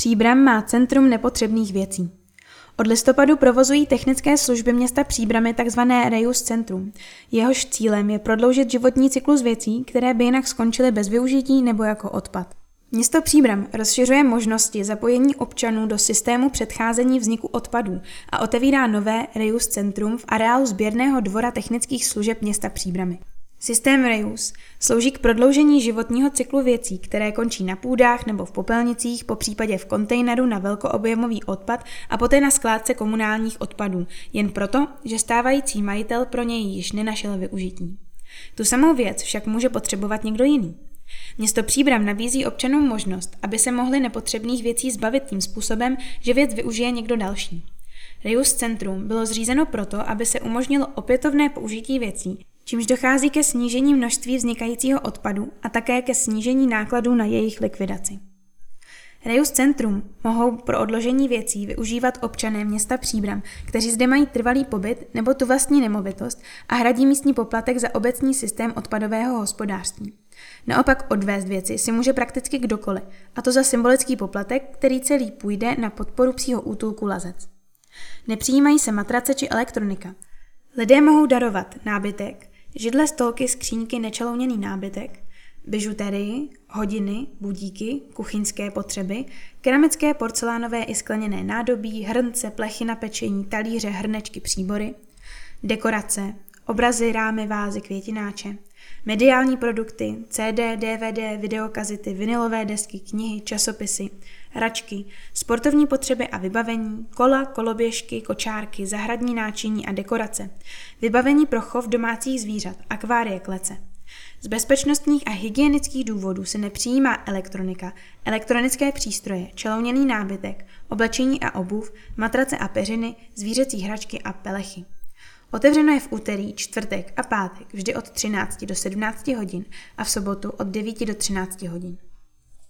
Příbram má Centrum nepotřebných věcí. Od listopadu provozují technické služby města Příbramy tzv. Reus Centrum. Jehož cílem je prodloužit životní cyklus věcí, které by jinak skončily bez využití nebo jako odpad. Město Příbram rozšiřuje možnosti zapojení občanů do systému předcházení vzniku odpadů a otevírá nové Reus Centrum v areálu sběrného dvora technických služeb města Příbramy. Systém Reus slouží k prodloužení životního cyklu věcí, které končí na půdách nebo v popelnicích, po případě v kontejneru na velkoobjemový odpad a poté na skládce komunálních odpadů, jen proto, že stávající majitel pro něj již nenašel využití. Tu samou věc však může potřebovat někdo jiný. Město Příbram nabízí občanům možnost, aby se mohli nepotřebných věcí zbavit tím způsobem, že věc využije někdo další. Reus Centrum bylo zřízeno proto, aby se umožnilo opětovné použití věcí, čímž dochází ke snížení množství vznikajícího odpadu a také ke snížení nákladů na jejich likvidaci. Reus Centrum mohou pro odložení věcí využívat občané města Příbram, kteří zde mají trvalý pobyt nebo tu vlastní nemovitost a hradí místní poplatek za obecní systém odpadového hospodářství. Naopak odvést věci si může prakticky kdokoliv, a to za symbolický poplatek, který celý půjde na podporu psího útulku Lazec. Nepřijímají se matrace či elektronika. Lidé mohou darovat nábytek, židle, stolky, skříňky, nečelouněný nábytek, bižuterii, hodiny, budíky, kuchyňské potřeby, keramické, porcelánové i skleněné nádobí, hrnce, plechy na pečení, talíře, hrnečky, příbory, dekorace, obrazy, rámy, vázy, květináče, mediální produkty, CD, DVD, videokazety, vinylové desky, knihy, časopisy, hračky, sportovní potřeby a vybavení, kola, koloběžky, kočárky, zahradní náčiní a dekorace, vybavení pro chov domácích zvířat, akvárie, klece. Z bezpečnostních a hygienických důvodů se nepřijímá elektronika, elektronické přístroje, čelouněný nábytek, oblečení a obuv, matrace a peřiny, zvířecí hračky a pelechy. Otevřeno je v úterý, čtvrtek a pátek vždy od 13 do 17 hodin a v sobotu od 9 do 13 hodin.